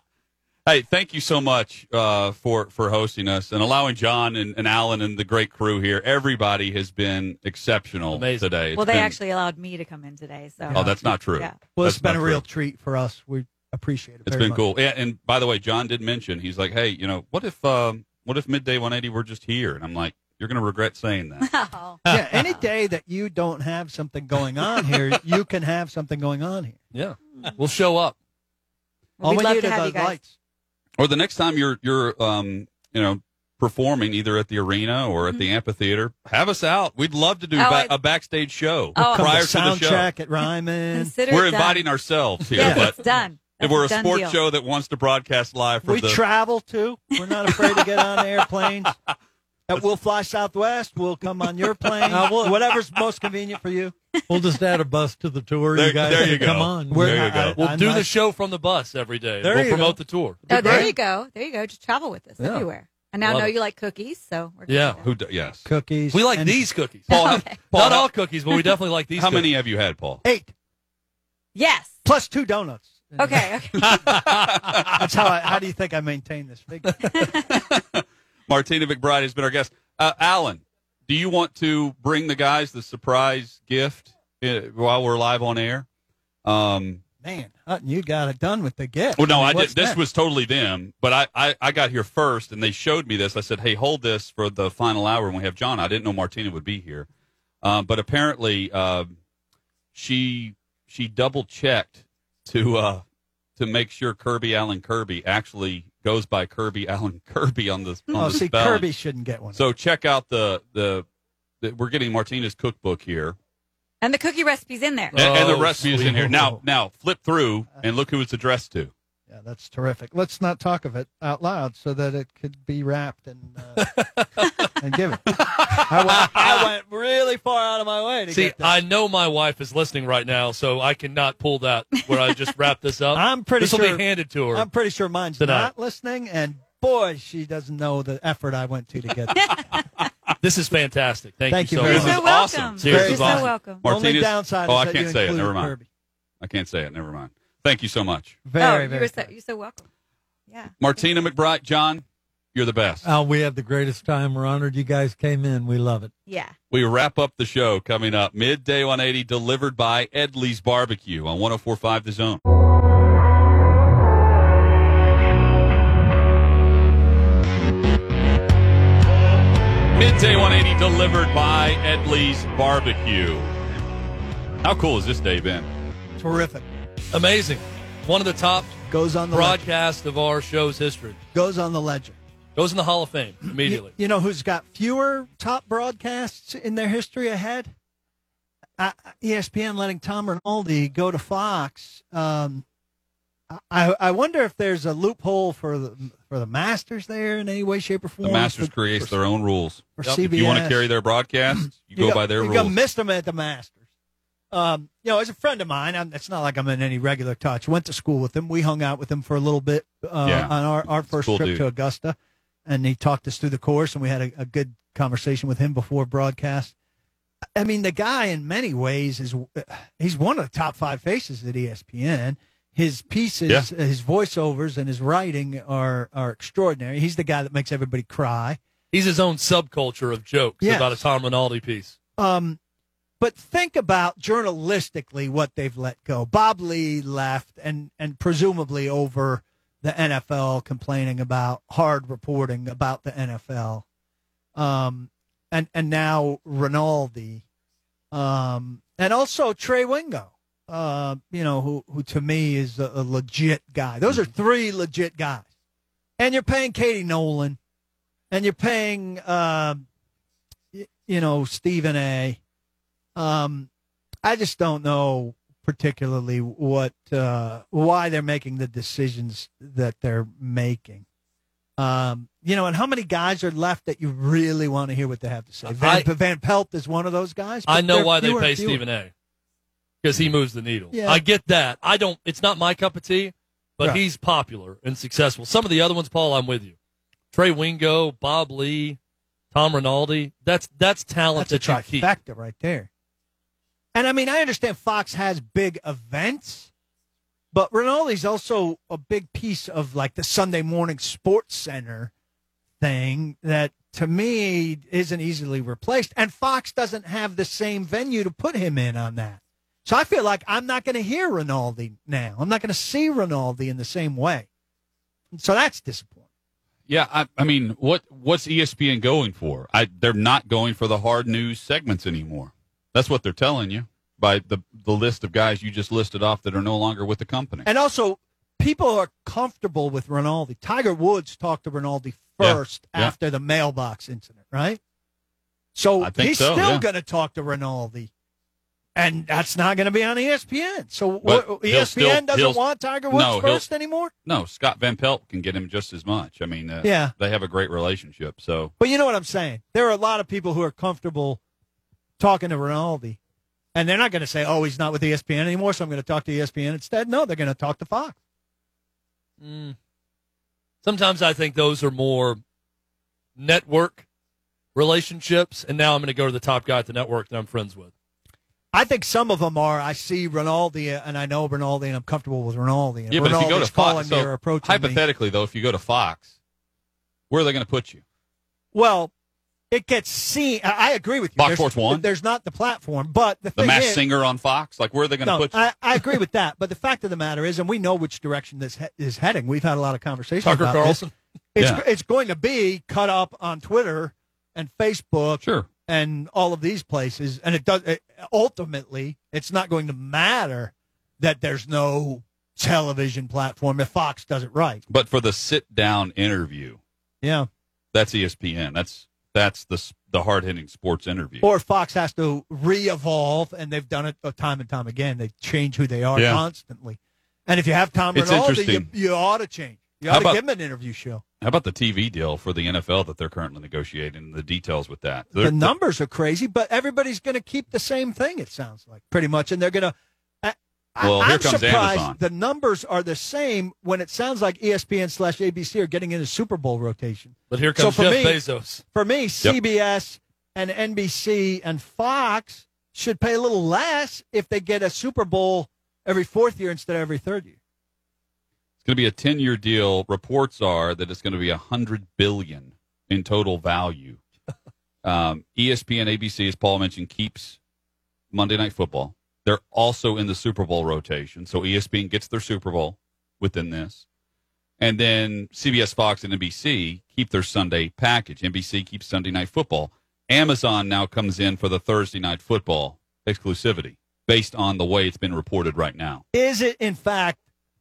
[SPEAKER 4] Hey, thank you so much uh, for for hosting us and allowing John and, and Alan and the great crew here. Everybody has been exceptional
[SPEAKER 6] Amazing.
[SPEAKER 4] today. It's
[SPEAKER 8] well, they
[SPEAKER 4] been-
[SPEAKER 8] actually allowed me to come in today. So
[SPEAKER 4] Oh, that's not true.
[SPEAKER 8] Yeah.
[SPEAKER 5] Well,
[SPEAKER 4] That's
[SPEAKER 5] it's been a real
[SPEAKER 4] true.
[SPEAKER 5] treat for us. We appreciate it.
[SPEAKER 4] It's
[SPEAKER 5] very
[SPEAKER 4] been
[SPEAKER 5] much.
[SPEAKER 4] cool. Yeah, and by the way, John did mention he's like, hey, you know, what if um, what if midday 180 were just here? And I'm like, you're going to regret saying that.
[SPEAKER 8] Oh.
[SPEAKER 5] yeah, any day that you don't have something going on here, you can have something going on here.
[SPEAKER 6] Yeah. We'll show up.
[SPEAKER 8] Well,
[SPEAKER 5] All
[SPEAKER 8] we'd
[SPEAKER 5] we
[SPEAKER 8] love
[SPEAKER 5] need
[SPEAKER 8] to have you guys.
[SPEAKER 5] lights.
[SPEAKER 4] Or the next time you're you're um, you know performing either at the arena or at the amphitheater, have us out. We'd love to do
[SPEAKER 8] Mm-hmm. Oh,
[SPEAKER 4] ba-
[SPEAKER 8] I-
[SPEAKER 4] a backstage show
[SPEAKER 8] Oh,
[SPEAKER 4] prior
[SPEAKER 5] to
[SPEAKER 4] to the
[SPEAKER 5] sound
[SPEAKER 4] show.
[SPEAKER 5] check at Ryman.
[SPEAKER 8] Consider
[SPEAKER 4] We're
[SPEAKER 8] it done.
[SPEAKER 4] inviting ourselves here,
[SPEAKER 8] Yes,
[SPEAKER 4] but
[SPEAKER 8] it's done.
[SPEAKER 4] if we're a sports
[SPEAKER 8] deal.
[SPEAKER 4] show that wants to broadcast live for
[SPEAKER 5] We
[SPEAKER 4] the
[SPEAKER 5] travel too. We're not afraid to get on airplanes. We'll fly Southwest. We'll come on your plane.
[SPEAKER 9] Uh, we'll-
[SPEAKER 5] Whatever's most convenient for you.
[SPEAKER 9] We'll just add a bus to the tour.
[SPEAKER 4] There-
[SPEAKER 9] you guys
[SPEAKER 4] there you
[SPEAKER 9] can come on.
[SPEAKER 5] We're-
[SPEAKER 4] There you go.
[SPEAKER 5] I-
[SPEAKER 6] We'll
[SPEAKER 5] I'm
[SPEAKER 6] do
[SPEAKER 5] not-
[SPEAKER 6] the show from the bus every day.
[SPEAKER 5] There
[SPEAKER 6] we'll promote
[SPEAKER 5] go.
[SPEAKER 6] the tour.
[SPEAKER 8] Oh, there you go. There you go. Just travel with us
[SPEAKER 6] Yeah.
[SPEAKER 8] everywhere. I now
[SPEAKER 6] Love
[SPEAKER 8] know
[SPEAKER 6] it.
[SPEAKER 8] you like cookies, so we're
[SPEAKER 6] Yeah.
[SPEAKER 4] who? d- Yes,
[SPEAKER 5] Cookies.
[SPEAKER 6] We like
[SPEAKER 5] and
[SPEAKER 6] these cookies.
[SPEAKER 4] Paul. how- Paul,
[SPEAKER 6] Not all cookies, but we definitely like these
[SPEAKER 4] How
[SPEAKER 6] cookies.
[SPEAKER 4] many have you had, Paul?
[SPEAKER 5] Eight
[SPEAKER 8] Yes.
[SPEAKER 5] plus two donuts.
[SPEAKER 8] Okay. okay.
[SPEAKER 5] That's how. I, how do you think I maintain this figure?
[SPEAKER 4] Martina McBride has been our guest. Uh, Alan, do you want to bring the guys the surprise gift uh, while we're live on air? Um,
[SPEAKER 5] Man, Hutton, you got it done with the gift.
[SPEAKER 4] well, no,
[SPEAKER 5] mean,
[SPEAKER 4] I, did. This
[SPEAKER 5] next?
[SPEAKER 4] was totally them, but I, I, I got here first, and they showed me this. I said, "Hey, hold this for the final hour when we have John." I didn't know Martina would be here, um, but apparently, um she she double checked to uh, to make sure Kirby Allen Kirby actually goes by Kirby Allen Kirby on the on
[SPEAKER 5] Oh,
[SPEAKER 4] the
[SPEAKER 5] see,
[SPEAKER 4] spelling.
[SPEAKER 5] Kirby shouldn't get one.
[SPEAKER 4] So check out the, the the we're getting Martina's cookbook here,
[SPEAKER 8] And the cookie recipe's in there.
[SPEAKER 4] and, and the
[SPEAKER 6] Oh,
[SPEAKER 4] recipe is in here. Now now flip through and look who it's addressed to.
[SPEAKER 5] Yeah, that's terrific. Let's not talk of it out loud so that it could be wrapped and uh, and given. I went, I went really far out of my way to
[SPEAKER 6] See,
[SPEAKER 5] get that.
[SPEAKER 6] I know my wife is listening right now, so I cannot pull that where I just wrap this up.
[SPEAKER 5] I'm pretty
[SPEAKER 6] this will
[SPEAKER 5] sure-
[SPEAKER 6] be handed to her.
[SPEAKER 5] I'm pretty sure mine's
[SPEAKER 6] Tonight.
[SPEAKER 5] not listening, and boy, she doesn't know the effort I went to to get This.
[SPEAKER 6] this is fantastic. Thank,
[SPEAKER 5] Thank
[SPEAKER 6] you
[SPEAKER 5] you
[SPEAKER 6] so
[SPEAKER 5] very
[SPEAKER 8] You're
[SPEAKER 6] much.
[SPEAKER 4] This
[SPEAKER 8] so
[SPEAKER 4] is
[SPEAKER 8] welcome.
[SPEAKER 4] awesome.
[SPEAKER 6] Seriously,
[SPEAKER 8] You're so
[SPEAKER 6] awesome.
[SPEAKER 8] welcome.
[SPEAKER 5] Only downside
[SPEAKER 4] oh,
[SPEAKER 5] is
[SPEAKER 4] I
[SPEAKER 5] that
[SPEAKER 4] can't
[SPEAKER 5] you
[SPEAKER 4] say it. Never mind.
[SPEAKER 5] Kirby.
[SPEAKER 4] I can't say it. Never mind. Thank you so much,
[SPEAKER 5] Very,
[SPEAKER 8] oh,
[SPEAKER 5] very.
[SPEAKER 8] you were so,
[SPEAKER 5] kind.
[SPEAKER 8] you're so welcome. Yeah.
[SPEAKER 4] Martina McBride. John, you're the best.
[SPEAKER 9] Oh, we have the greatest time. We're honored you guys came in. We love it.
[SPEAKER 8] Yeah.
[SPEAKER 4] We wrap up the show coming up midday 180, delivered by Edley's Barbecue on 104.5 The Zone. Midday 180 delivered by Edley's Barbecue. How cool has this day been?
[SPEAKER 5] Terrific.
[SPEAKER 6] Amazing. One of the top
[SPEAKER 5] Goes on the ledger.
[SPEAKER 6] broadcasts of our show's history.
[SPEAKER 5] Goes on the ledger.
[SPEAKER 6] Goes in the Hall of Fame immediately.
[SPEAKER 5] You, you know who's got fewer top broadcasts in their history ahead? Uh, ESPN letting Tom Rinaldi go to Fox. Um, I I wonder if there's a loophole for the for the Masters there in any way, shape, or form.
[SPEAKER 4] The Masters
[SPEAKER 5] for,
[SPEAKER 4] creates
[SPEAKER 5] for,
[SPEAKER 4] their own rules.
[SPEAKER 5] for
[SPEAKER 6] Yep.
[SPEAKER 5] CBS.
[SPEAKER 4] If you want to carry their broadcasts, you, go
[SPEAKER 5] got-
[SPEAKER 4] by their rules.
[SPEAKER 5] you
[SPEAKER 4] rules.
[SPEAKER 5] got missed them at the Masters. Um, you know, as a friend of mine, I'm, it's not like I'm in any regular touch. Went to school with him. We hung out with him for a little bit uh,
[SPEAKER 4] Yeah.
[SPEAKER 5] on our, our first
[SPEAKER 4] cool
[SPEAKER 5] trip
[SPEAKER 4] dude.
[SPEAKER 5] to Augusta, and he talked us through the course, and we had a, a good conversation with him before broadcast. I mean, the guy in many ways is he's one of the top five faces at ESPN. His pieces,
[SPEAKER 4] Yeah.
[SPEAKER 5] his voiceovers, and his writing are are extraordinary. He's the guy that makes everybody cry.
[SPEAKER 6] He's his own subculture of jokes
[SPEAKER 5] Yes.
[SPEAKER 6] about a Tom Rinaldi piece.
[SPEAKER 5] Um, but think about journalistically what they've let go. Bob Ley left, and and presumably over the NFL complaining about hard reporting about the NFL. Um, and and now Rinaldi, um, and also Trey Wingo. uh, you know, who who to me is a, a legit guy. Those are three legit guys, and you're paying Katie Nolan, and you're paying, uh, y- you know, Stephen A. Um, I just don't know particularly what uh, why they're making the decisions that they're making. Um, you know, and how many guys are left that you really want to hear what they have to say? Van,
[SPEAKER 6] I-
[SPEAKER 5] Van Pelt is one of those guys.
[SPEAKER 6] I know why they pay
[SPEAKER 5] fewer.
[SPEAKER 6] Stephen A. Because he moves the needle.
[SPEAKER 5] Yeah.
[SPEAKER 6] I get that. I don't. It's not my cup of tea, but
[SPEAKER 5] Right.
[SPEAKER 6] he's popular and successful. Some of the other ones, Paul, I'm with you. Trey Wingo, Bob Ley, Tom Rinaldi. That's that's talent
[SPEAKER 5] That's a
[SPEAKER 6] that you keep.
[SPEAKER 5] right there. And I mean, I understand Fox has big events, but Rinaldi's also a big piece of like the Sunday morning sports center thing that to me isn't easily replaced. And Fox doesn't have the same venue to put him in on that. So I feel like I'm not going to hear Rinaldi now. I'm not going to see Rinaldi in the same way. So that's disappointing.
[SPEAKER 4] Yeah, I, I mean, what what's ESPN going for? I they're not going for the hard news segments anymore. That's what they're telling you by the the list of guys you just listed off that are no longer with the company.
[SPEAKER 5] And also, people are comfortable with Rinaldi. Tiger Woods talked to Rinaldi first
[SPEAKER 4] yeah.
[SPEAKER 5] after the mailbox incident, right? So he's
[SPEAKER 4] so,
[SPEAKER 5] still
[SPEAKER 4] yeah.
[SPEAKER 5] going to talk to Rinaldi. And that's not going to be on ESPN. So what, ESPN
[SPEAKER 4] still-
[SPEAKER 5] doesn't want Tiger Woods
[SPEAKER 4] No,
[SPEAKER 5] first anymore?
[SPEAKER 4] No, Scott Van Pelt can get him just as much. I mean, uh,
[SPEAKER 5] Yeah.
[SPEAKER 4] they have a great relationship. So
[SPEAKER 5] But you know what I'm saying? There are a lot of people who are comfortable talking to Rinaldi. And they're not going to say, oh, he's not with ESPN anymore, so I'm going to talk to ESPN instead. No, they're going to talk to Fox.
[SPEAKER 6] Mm. Sometimes I think those are more network relationships, and now I'm going to go to the top guy at the network that I'm friends with.
[SPEAKER 5] I think some of them are. I see Rinaldi, and I know Rinaldi, and I'm comfortable with Rinaldi. And
[SPEAKER 4] yeah, but if you go to Fox, so
[SPEAKER 5] or approaching me.
[SPEAKER 4] hypothetically though, if you go to Fox, where are they going to put you?
[SPEAKER 5] Well, it gets seen. I agree with you.
[SPEAKER 4] Fox
[SPEAKER 5] There's-
[SPEAKER 4] Sports One?
[SPEAKER 5] There's not the platform, but the,
[SPEAKER 4] The Mass
[SPEAKER 5] is,
[SPEAKER 4] Singer on Fox? Like where are they going to
[SPEAKER 5] no,
[SPEAKER 4] put you?
[SPEAKER 5] I, I agree with that. But the fact of the matter is, and we know which direction this he- is heading. We've had a lot of conversations
[SPEAKER 6] Tucker
[SPEAKER 5] about
[SPEAKER 6] Carlson.
[SPEAKER 5] this. It's
[SPEAKER 4] Yeah.
[SPEAKER 5] it's going to be cut up on Twitter and Facebook
[SPEAKER 4] sure.
[SPEAKER 5] and all of these places, and it does. It, ultimately, it's not going to matter that there's no television platform if Fox does it right.
[SPEAKER 4] But for the sit down interview,
[SPEAKER 5] Yeah.
[SPEAKER 4] that's ESPN. That's that's the the hard hitting sports interview.
[SPEAKER 5] Or Fox has to re-evolve, and they've done it time and time again. They change who they are
[SPEAKER 4] Yeah.
[SPEAKER 5] constantly. And if you have Tom
[SPEAKER 4] It's
[SPEAKER 5] Rinaldi, you, you ought to change. You
[SPEAKER 4] How
[SPEAKER 5] ought to
[SPEAKER 4] about-
[SPEAKER 5] give him an interview show.
[SPEAKER 4] How about the TV deal for the NFL that they're currently negotiating? The details with that.
[SPEAKER 5] the
[SPEAKER 4] They're-
[SPEAKER 5] numbers are crazy, but everybody's going to keep the same thing. It sounds like pretty much, and they're going to.
[SPEAKER 4] Well,
[SPEAKER 5] I'm
[SPEAKER 4] comes
[SPEAKER 5] surprised
[SPEAKER 4] Amazon.
[SPEAKER 5] the numbers are the same when it sounds like ESPN slash ABC are getting into Super Bowl rotation.
[SPEAKER 6] But here
[SPEAKER 5] So
[SPEAKER 6] comes
[SPEAKER 5] for
[SPEAKER 6] Jeff
[SPEAKER 5] me-
[SPEAKER 6] Bezos.
[SPEAKER 5] For me, CBS and NBC and Fox should pay a little less if they get a Super Bowl every fourth year instead of every third year.
[SPEAKER 4] It's going to be a 10 year deal. Reports are that it's going to be a hundred billion in total value. um, ESPN, ABC, as Paul mentioned, keeps Monday Night Football. They're also in the Super Bowl rotation, so ESPN gets their Super Bowl within this, and then CBS, Fox, and NBC keep their Sunday package. NBC keeps Sunday Night Football. Amazon now comes in for the Thursday Night Football exclusivity, based on the way it's been reported right now.
[SPEAKER 5] Is it in fact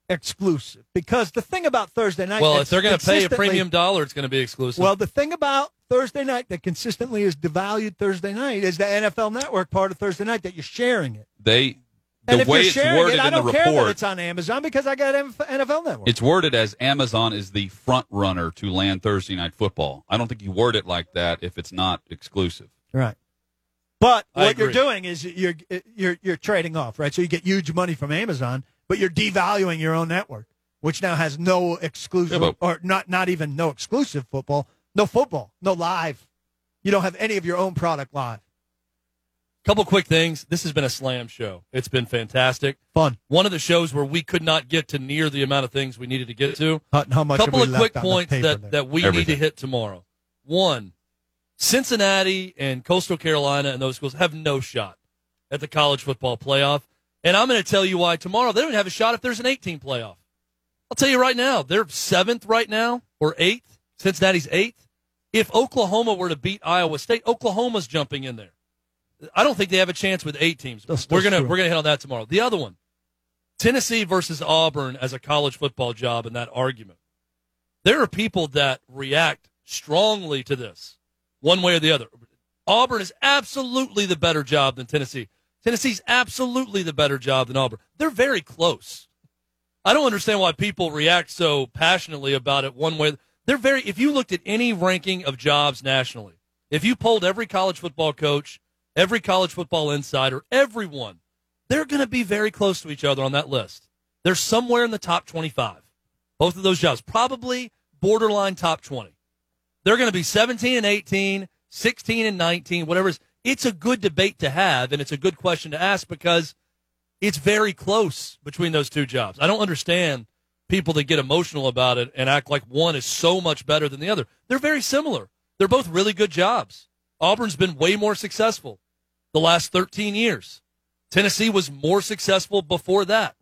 [SPEAKER 5] exclusive? Because the thing about Thursday night,
[SPEAKER 6] Well, if they're going to pay a premium dollar, it's going to be exclusive.
[SPEAKER 5] Well, the thing about Thursday night that consistently is devalued Thursday night is the NFL Network part of Thursday night that you're sharing it.
[SPEAKER 4] They
[SPEAKER 5] And
[SPEAKER 4] the
[SPEAKER 5] if
[SPEAKER 4] way
[SPEAKER 5] you're
[SPEAKER 4] it's
[SPEAKER 5] sharing
[SPEAKER 4] worded
[SPEAKER 5] it, I
[SPEAKER 4] in the
[SPEAKER 5] don't care that
[SPEAKER 4] report,
[SPEAKER 5] it's on Amazon because I got NFL Network.
[SPEAKER 4] it's worded as Amazon is the front runner to land Thursday night football. I don't think you word it like that if it's not exclusive.
[SPEAKER 5] right. But
[SPEAKER 6] I
[SPEAKER 5] what you're doing is you're you're you're trading off, right? So you get huge money from Amazon, but you're devaluing your own network, which now has no exclusive
[SPEAKER 4] Yeah, but-
[SPEAKER 5] or not not even no exclusive football, no football, no live. You don't have any of your own product live.
[SPEAKER 6] couple quick things. This has been a slam show. It's been fantastic.
[SPEAKER 5] Fun.
[SPEAKER 6] One of the shows where we could not get to near the amount of things we needed to get to.
[SPEAKER 5] How, how much?
[SPEAKER 6] couple of quick
[SPEAKER 5] left on the
[SPEAKER 6] points that,
[SPEAKER 5] there?
[SPEAKER 6] that we need to hit tomorrow. One, Cincinnati and Coastal Carolina and those schools have no shot at the college football playoff. And I'm going to tell you why tomorrow they don't have a shot if there's an 18 playoff. I'll tell you right now, they're seventh right now or eighth. Cincinnati's eighth. If Oklahoma were to beat Iowa State, Oklahoma's jumping in there. I don't think they have a chance with eight teams.
[SPEAKER 5] That's-
[SPEAKER 6] we're gonna
[SPEAKER 5] true.
[SPEAKER 6] we're gonna hit on that tomorrow. The other one, Tennessee versus Auburn as a college football job in that argument. There are people that react strongly to this, one way or the other. Auburn is absolutely the better job than Tennessee. Tennessee's absolutely the better job than Auburn. They're very close. I don't understand why people react so passionately about it one way. They're very if you looked at any ranking of jobs nationally, if you polled every college football coach, every college football insider, everyone, they're going to be very close to each other on that list. They're somewhere in the top 25. Both of those jobs, probably borderline top 20. They're going to be 17 and 18, 16 and 19, whatever it is. It's a good debate to have, and it's a good question to ask because it's very close between those two jobs. I don't understand people that get emotional about it and act like one is so much better than the other. They're very similar. They're both really good jobs. Auburn's been way more successful the last 13 years. Tennessee was more successful before that.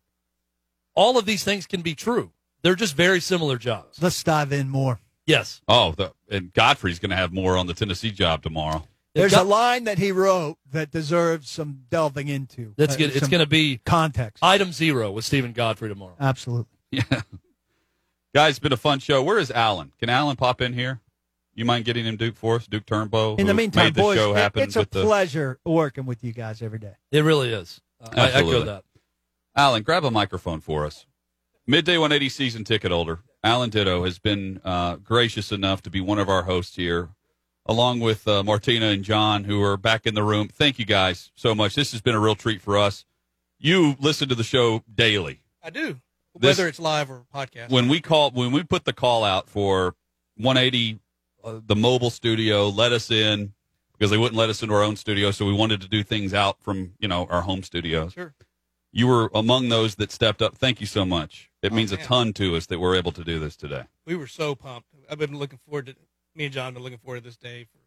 [SPEAKER 6] All of these things can be true. They're just very similar jobs.
[SPEAKER 5] Let's dive in more.
[SPEAKER 6] Yes.
[SPEAKER 4] Oh, the, and Godfrey's going to have more on the Tennessee job tomorrow.
[SPEAKER 5] There's
[SPEAKER 6] got-
[SPEAKER 5] a line that he wrote that deserves some delving into.
[SPEAKER 6] That's
[SPEAKER 5] Uh,
[SPEAKER 6] good. It's going to be
[SPEAKER 5] context.
[SPEAKER 6] item zero with Steven Godfrey tomorrow.
[SPEAKER 5] Absolutely.
[SPEAKER 4] Yeah. Guys, it's been a fun show. Where is Alan? Can Alan pop in here? You mind getting him Duke for us? Duke Turnbow?
[SPEAKER 5] In the
[SPEAKER 4] who
[SPEAKER 5] meantime,
[SPEAKER 4] made the
[SPEAKER 5] boys,
[SPEAKER 4] show
[SPEAKER 5] it-
[SPEAKER 4] happen
[SPEAKER 5] it's a
[SPEAKER 4] with the
[SPEAKER 5] pleasure working with you guys every day.
[SPEAKER 6] It really is. Uh, I echo that.
[SPEAKER 4] Alan, grab a microphone for us. Midday 180 season ticket holder, Alan Ditto, has been uh, gracious enough to be one of our hosts here, along with uh, Martina and John, who are back in the room. Thank you guys so much. This has been a real treat for us. You listen to the show daily.
[SPEAKER 10] I do,
[SPEAKER 4] This-
[SPEAKER 10] whether it's live or podcast.
[SPEAKER 4] When we call, when we put the call out for 180, uh, the mobile studio, let us in because they wouldn't let us into our own studio, so we wanted to do things out from you know our home studios.
[SPEAKER 10] Sure.
[SPEAKER 4] You were among those that stepped up. Thank you so much. It
[SPEAKER 10] Oh,
[SPEAKER 4] means a ton to us that we're able to do this today.
[SPEAKER 10] we were so pumped. I've been looking forward to me and John have been looking forward to this day for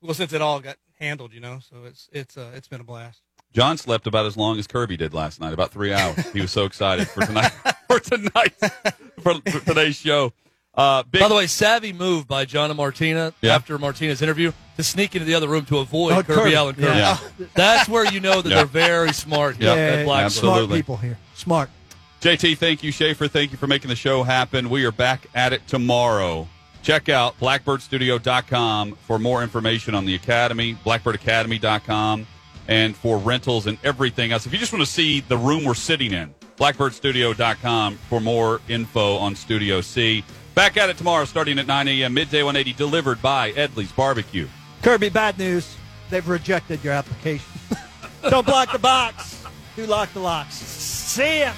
[SPEAKER 10] well since it all got handled, you know. So it's it's uh, it's been a blast.
[SPEAKER 4] John slept about as long as Kirby did last night, about three hours. he was so excited for tonight, for tonight, for, for today's show. Uh, big,
[SPEAKER 6] By the way, savvy move by John and Martina
[SPEAKER 4] Yeah.
[SPEAKER 6] after Martina's interview to sneak into the other room to avoid
[SPEAKER 5] Oh,
[SPEAKER 6] Kirby,
[SPEAKER 5] Kirby.
[SPEAKER 6] Allen Kirby.
[SPEAKER 5] Yeah.
[SPEAKER 6] That's where you know that
[SPEAKER 4] Yeah.
[SPEAKER 6] they're very smart here
[SPEAKER 4] Yeah,
[SPEAKER 6] at Blackbird.
[SPEAKER 4] absolutely.
[SPEAKER 5] Smart people here. Smart.
[SPEAKER 4] JT, thank you. Schaefer, thank you for making the show happen. We are back at it tomorrow. Check out blackbirdstudio.com for more information on the Academy, blackbirdacademy.com, and for rentals and everything else. If you just want to see the room we're sitting in, blackbirdstudio.com for more info on Studio C. Back at it tomorrow starting at 9 a.m. Midday 180, delivered by Edley's Barbecue.
[SPEAKER 5] Kirby, bad news. They've rejected your application. Don't block the box. Do lock the locks. See ya.